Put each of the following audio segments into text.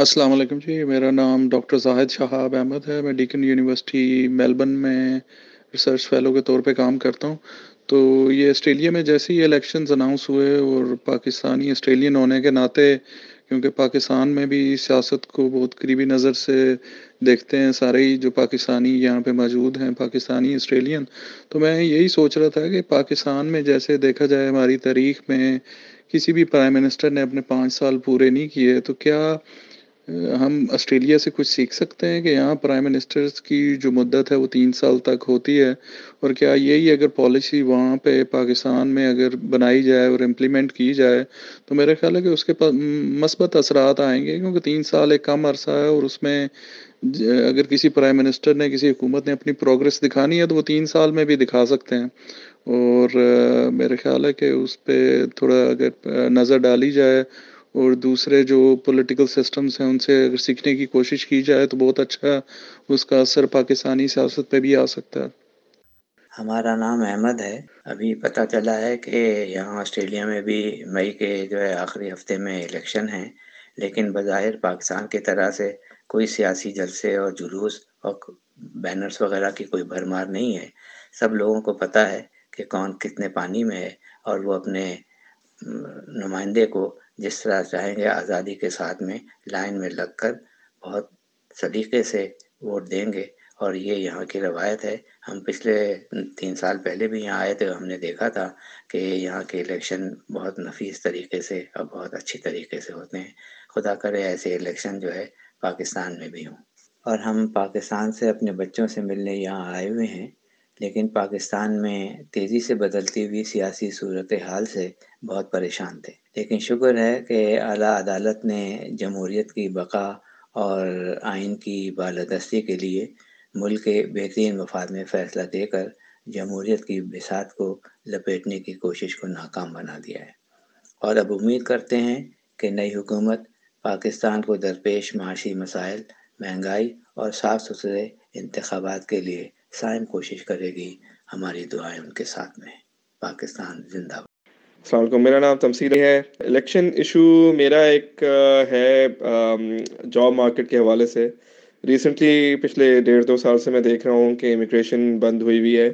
السلام علیکم جی میرا نام ڈاکٹر زاہد شہاب احمد ہے۔ میں ڈیکن یونیورسٹی میلبن میں ریسرچ فیلو کے طور پہ کام کرتا ہوں۔ تو یہ آسٹریلیا میں جیسے ہی الیکشنز اناؤنس ہوئے اور پاکستانی آسٹریلین ہونے کے ناطے، کیونکہ پاکستان میں بھی سیاست کو بہت قریبی نظر سے دیکھتے ہیں سارے ہی جو پاکستانی یہاں پہ موجود ہیں، پاکستانی آسٹریلین۔ تو میں یہی سوچ رہا تھا کہ پاکستان میں جیسے دیکھا جائے ہماری تاریخ میں کسی بھی پرائم منسٹر نے اپنے پانچ سال پورے نہیں کیے، تو کیا ہم آسٹریلیا سے کچھ سیکھ سکتے ہیں کہ یہاں پرائم منسٹرز کی جو مدت ہے وہ تین سال تک ہوتی ہے اور کیا یہی اگر پالیسی وہاں پہ پاکستان میں اگر بنائی جائے اور امپلیمنٹ کی جائے تو میرا خیال ہے کہ اس کے پاس مثبت اثرات آئیں گے کیونکہ تین سال ایک کم عرصہ ہے اور اس میں اگر کسی پرائم منسٹر نے کسی حکومت نے اپنی پروگرس دکھانی ہے تو وہ تین سال میں بھی دکھا سکتے ہیں اور میرے خیال ہے کہ اس پہ تھوڑا اگر نظر ڈالی جائے اور دوسرے جو پولیٹیکل سسٹمز ہیں، ان سے اگر سیکھنے کی کوشش کی جائے تو بہت اچھا اس کا اثر پاکستانی سیاست پہ بھی آ سکتا ہے۔ ہمارا نام احمد ہے۔ ابھی پتہ چلا ہے کہ یہاں آسٹریلیا میں بھی مئی کے جو ہے آخری ہفتے میں الیکشن ہیں، لیکن بظاہر پاکستان کی طرح سے کوئی سیاسی جلسے اور جلوس اور بینرس وغیرہ کی کوئی بھرمار نہیں ہے۔ سب لوگوں کو پتہ ہے کہ کون کتنے پانی میں ہے اور وہ اپنے نمائندے کو جس طرح چاہیں گے آزادی کے ساتھ میں لائن میں لگ کر بہت سلیقے سے ووٹ دیں گے۔ اور یہ یہاں کی روایت ہے۔ ہم پچھلے تین سال پہلے بھی یہاں آئے تھے۔ ہم نے دیکھا تھا کہ یہاں کے الیکشن بہت نفیس طریقے سے اور بہت اچھی طریقے سے ہوتے ہیں۔ خدا کرے ایسے الیکشن جو ہے پاکستان میں بھی ہوں۔ اور ہم پاکستان سے اپنے بچوں سے ملنے یہاں آئے ہوئے ہیں۔ لیکن پاکستان میں تیزی سے بدلتی ہوئی سیاسی صورت حال سے بہت پریشان تھے۔ لیکن شکر ہے کہ اعلیٰ عدالت نے جمہوریت کی بقا اور آئین کی بالادستی کے لیے ملک کے بہترین مفاد میں فیصلہ دے کر جمہوریت کی بساط کو لپیٹنے کی کوشش کو ناکام بنا دیا ہے۔ اور اب امید کرتے ہیں کہ نئی حکومت پاکستان کو درپیش معاشی مسائل، مہنگائی اور صاف ستھرے انتخابات کے لیے سائم کوشش کرے گی۔ ہماری دعائیں ان کے ساتھ میں پاکستان زندہ السلام علیکم، میرا نام تمسیری ہے۔ الیکشن ایشو میرا ایک ہے جاب مارکیٹ کے حوالے سے۔ ریسنٹلی پچھلے ڈیڑھ دو سال سے میں دیکھ رہا ہوں کہ امیگریشن بند ہوئی ہوئی ہے۔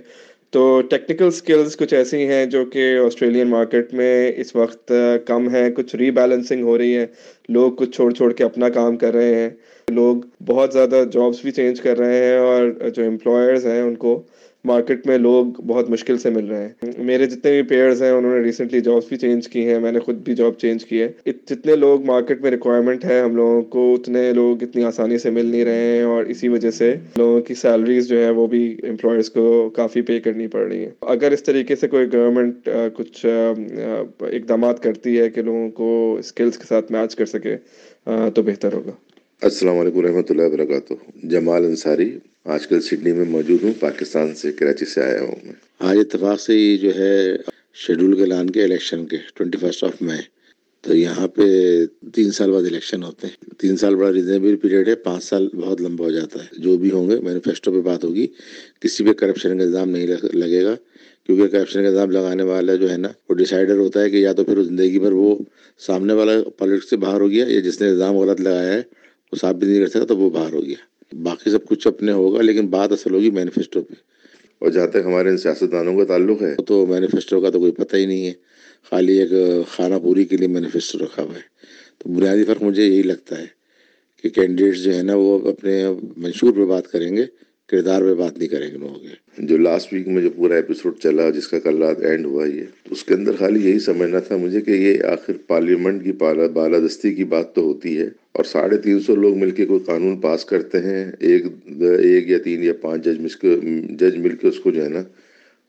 تو ٹیکنیکل سکلز کچھ ایسی ہیں جو کہ آسٹریلین مارکیٹ میں اس وقت کم ہیں۔ کچھ ری بیلنسنگ ہو رہی ہے لوگ کچھ چھوڑ چھوڑ کے اپنا کام کر رہے ہیں۔ لوگ بہت زیادہ جابس بھی چینج کر رہے ہیں اور جو امپلائرز ہیں ان کو مارکیٹ میں لوگ بہت مشکل سے مل رہے ہیں۔ میرے جتنے بھی پیئرز ہیں، انہوں نے ریسنٹلی جابس بھی چینج کی ہیں، میں نے خود بھی جاب چینج کی ہے۔ جتنے لوگ مارکیٹ میں ریکوائرمنٹ ہے، ہم لوگوں کو اتنے لوگ اتنی آسانی سے مل نہیں رہے ہیں اور اسی وجہ سے لوگوں کی سیلریز جو ہیں وہ بھی امپلائرز کو کافی پے کرنی پڑ رہی ہیں۔ اگر اس طریقے سے کوئی گورنمنٹ کچھ اقدامات کرتی ہے کہ لوگوں کو اسکلس کے ساتھ میچ کر سکے تو بہتر ہوگا۔ السلام علیکم رحمۃ اللہ وبرکاتہ۔ جمال انصاری، آج کل سڈنی میں موجود ہوں، پاکستان سے، کراچی سے آیا ہوں میں۔ آج اتفاق سے ہی جو ہے شیڈول کے اعلان کے الیکشن کے ٹوئنٹی فرسٹ آف مئی تو یہاں پہ تین سال بعد الیکشن ہوتے ہیں۔ تین سال بڑا ریزنیبل پیریڈ ہے، پانچ سال بہت لمبا ہو جاتا ہے۔ جو بھی ہوں گے مینیفیسٹو پہ بات ہوگی۔ کسی پہ کرپشن کا الزام نہیں لگے گا۔ کیونکہ کرپشن کا الزام لگانے والا جو ہے نا، وہ ڈیسائڈر ہوتا ہے کہ یا تو پھر زندگی بھر وہ سامنے والا پالیٹکس سے باہر ہو گیا، یا جس نے الزام غلط لگایا ہے۔ وہ ثابت نہیں کر سکتا تو وہ باہر ہو گیا۔ باقی سب کچھ اپنے ہوگا لیکن بات اصل ہوگی مینیفیسٹو پہ۔ اور جہاں تک ہمارے ان سیاستدانوں کا تعلق ہے؟ تو مینیفیسٹو کا تو کوئی پتہ ہی نہیں ہے۔ خالی ایک خانہ پوری کے لیے مینیفیسٹو رکھا ہوا ہے۔ تو بنیادی فرق مجھے یہی لگتا ہے کہ کینڈیڈیٹس جو ہے نا وہ اپنے منشور پہ بات کریں گے۔ کردار پہ بات نہیں کریں گے لوگوں کے جو لاسٹ ویک میں جو پورا ایپیسوڈ چلا، جس کا کل رات اینڈ ہوا یہ اس کے اندر خالی یہی سمجھنا تھا مجھے کہ یہ آخر پارلیمنٹ کی بالادستی کی بات تو ہوتی ہے۔ اور ساڑھے تین سو لوگ مل کے کوئی قانون پاس کرتے ہیں، ایک ایک یا تین یا پانچ جج مل کے جج مل کے اس کو جو ہے نا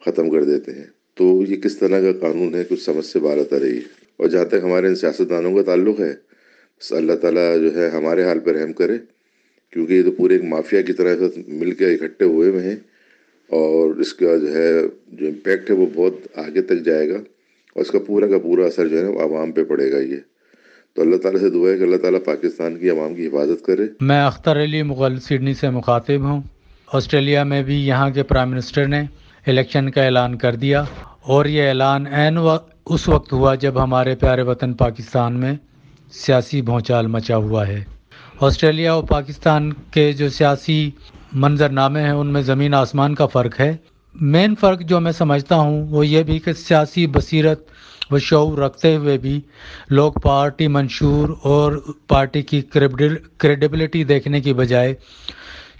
ختم کر دیتے ہیں۔ تو یہ کس طرح کا قانون ہے؟ کچھ سمجھ سے بار آتا رہی ہے۔ اور جہاں تک ہمارے ان سیاستدانوں کا تعلق ہے، بس اللہ تعالیٰ جو ہے ہمارے حال پہ رحم کرے۔ کیونکہ یہ تو پورے ایک مافیا کی طرح مل کے اکٹھے ہوئے ہوئے ہیں اور اس کا جو ہے جو امپیکٹ ہے وہ بہت آگے تک جائے گا اور اس کا پورا کا پورا اثر جو ہے وہ عوام پہ پڑے گا یہ۔ تو اللہ تعالیٰ سے دعا ہے کہ اللہ تعالیٰ پاکستان کی عوام کی حفاظت کرے۔ میں اختر علی مغل سڈنی سے مخاطب ہوں۔ آسٹریلیا میں بھی یہاں کے پرائم منسٹر نے الیکشن کا اعلان کر دیا اور یہ اعلان عین وقت اس وقت ہوا جب ہمارے پیارے وطن پاکستان میں سیاسی بھونچال مچا ہوا ہے۔ آسٹریلیا اور پاکستان کے جو سیاسی منظر نامے ہیں، ان میں زمین آسمان کا فرق ہے۔ مین فرق جو میں سمجھتا ہوں، وہ یہ بھی کہ سیاسی بصیرت و شعور رکھتے ہوئے بھی لوگ پارٹی منشور اور پارٹی کی کریڈیبلٹی دیکھنے کی بجائے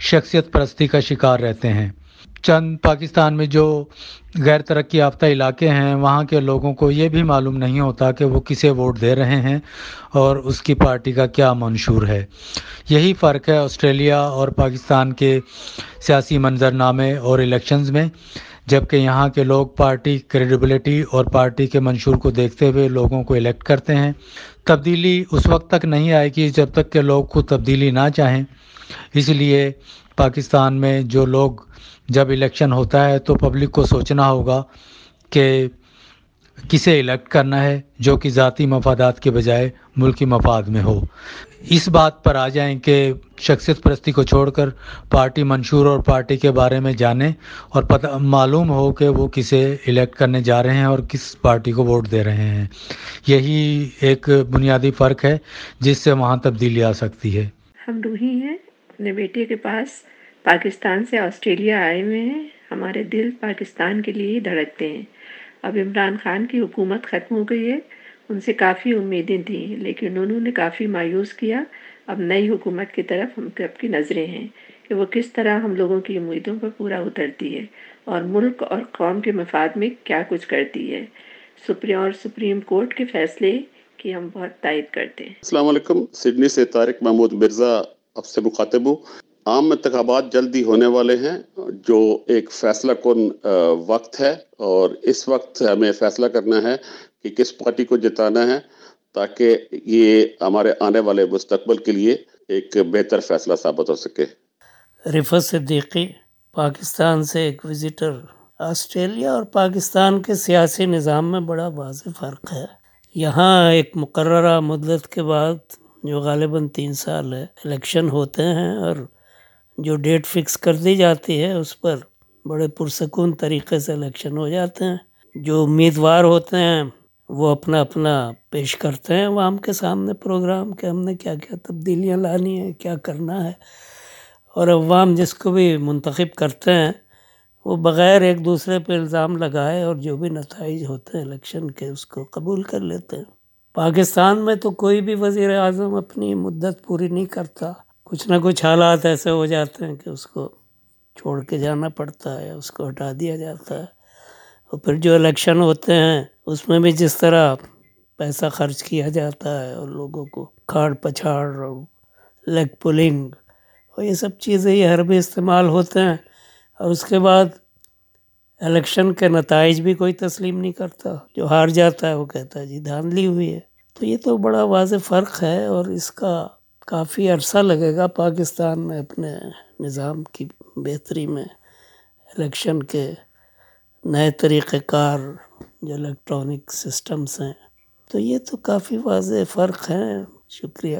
شخصیت پرستی کا شکار رہتے ہیں۔ چند پاکستان میں جو غیر ترقی یافتہ علاقے ہیں، وہاں کے لوگوں کو یہ بھی معلوم نہیں ہوتا کہ وہ کسے ووٹ دے رہے ہیں اور اس کی پارٹی کا کیا منشور ہے۔ یہی فرق ہے آسٹریلیا اور پاکستان کے سیاسی منظر نامے اور الیکشنز میں، جبکہ یہاں کے لوگ پارٹی کریڈیبلٹی اور پارٹی کے منشور کو دیکھتے ہوئے لوگوں کو الیکٹ کرتے ہیں۔ تبدیلی اس وقت تک نہیں آئے گی جب تک کہ لوگ خود تبدیلی نہ چاہیں۔ اس لیے پاکستان میں جو لوگ جب الیکشن ہوتا ہے تو پبلک کو سوچنا ہوگا کہ کسے الیکٹ کرنا ہے جو کہ ذاتی مفادات کے بجائے ملکی مفاد میں ہو۔ اس بات پر آ جائیں کہ شخصیت پرستی کو چھوڑ کر پارٹی منشور اور پارٹی کے بارے میں جانیں اور پتہ معلوم ہو کہ وہ کسے الیکٹ کرنے جا رہے ہیں اور کس پارٹی کو ووٹ دے رہے ہیں۔ یہی ایک بنیادی فرق ہے جس سے وہاں تبدیلی آ سکتی ہے۔ ہم روحی ہیں، اپنے بیٹے کے پاس پاکستان سے آسٹریلیا آئے ہوئے ہیں، ہمارے دل پاکستان کے لیے ہی دھڑکتے ہیں۔ اب عمران خان کی حکومت ختم ہو گئی ہے، ان سے کافی امیدیں تھیں، لیکن انہوں نے کافی مایوس کیا۔ اب نئی حکومت کی طرف ہم کی نظریں ہیں کہ وہ کس طرح ہم لوگوں کی امیدوں پر پورا اترتی ہے اور ملک اور قوم کے مفاد میں کیا کچھ کرتی ہے۔ سپریم اور سپریم کورٹ کے فیصلے کی ہم بہت تائید کرتے ہیں۔ السلام علیکم، سڈنی سے طارق محمود مرزا اب سے مخاطب ہوں۔ عام انتخابات جلدی ہونے والے ہیں، جو ایک فیصلہ کن وقت ہے اور اس وقت ہمیں فیصلہ کرنا ہے کہ کس پارٹی کو جتانا ہے تاکہ یہ ہمارے آنے والے مستقبل کے لیے ایک بہتر فیصلہ ثابت ہو سکے۔ رفت صدیقی، پاکستان سے ایک وزٹر آسٹریلیا اور پاکستان کے سیاسی نظام میں بڑا واضح فرق ہے۔ یہاں ایک مقررہ مدت کے بعد، جو غالباً تین سال ہے، الیکشن ہوتے ہیں اور جو ڈیٹ فکس کر دی جاتی ہے، اس پر بڑے پرسکون طریقے سے الیکشن ہو جاتے ہیں۔ جو امیدوار ہوتے ہیں، وہ اپنا اپنا پیش کرتے ہیں۔ عوام کے سامنے پروگرام کہ ہم نے کیا کیا تبدیلیاں لانی ہیں، کیا کرنا ہے۔ اور عوام جس کو بھی منتخب کرتے ہیں، وہ بغیر ایک دوسرے پہ الزام لگائے اور جو بھی نتائج ہوتے ہیں الیکشن کے، اس کو قبول کر لیتے ہیں۔ پاکستان میں تو کوئی بھی وزیر اعظم اپنی مدت پوری نہیں کرتا۔ کچھ نہ کچھ حالات ایسے ہو جاتے ہیں کہ اس کو چھوڑ کے جانا پڑتا ہے، اس کو ہٹا دیا جاتا ہے۔ اور پھر جو الیکشن ہوتے ہیں، اس میں بھی جس طرح پیسہ خرچ کیا جاتا ہے اور لوگوں کو کھاڑ پچھاڑ اور لیگ پولنگ، اور یہ سب چیزیں یہ ہر بھی استعمال ہوتے ہیں۔ اور اس کے بعد الیکشن کے نتائج بھی کوئی تسلیم نہیں کرتا، جو ہار جاتا ہے وہ کہتا ہے جی دھاندلی ہوئی ہے۔ تو یہ تو بڑا واضح فرق ہے اور اس کا کافی عرصہ لگے گا پاکستان میں اپنے نظام کی بہتری میں الیکشن کے نئے طریقہ کار جو الیکٹرانک سسٹمس ہیں۔ تو یہ تو کافی واضح فرق ہیں شکریہ۔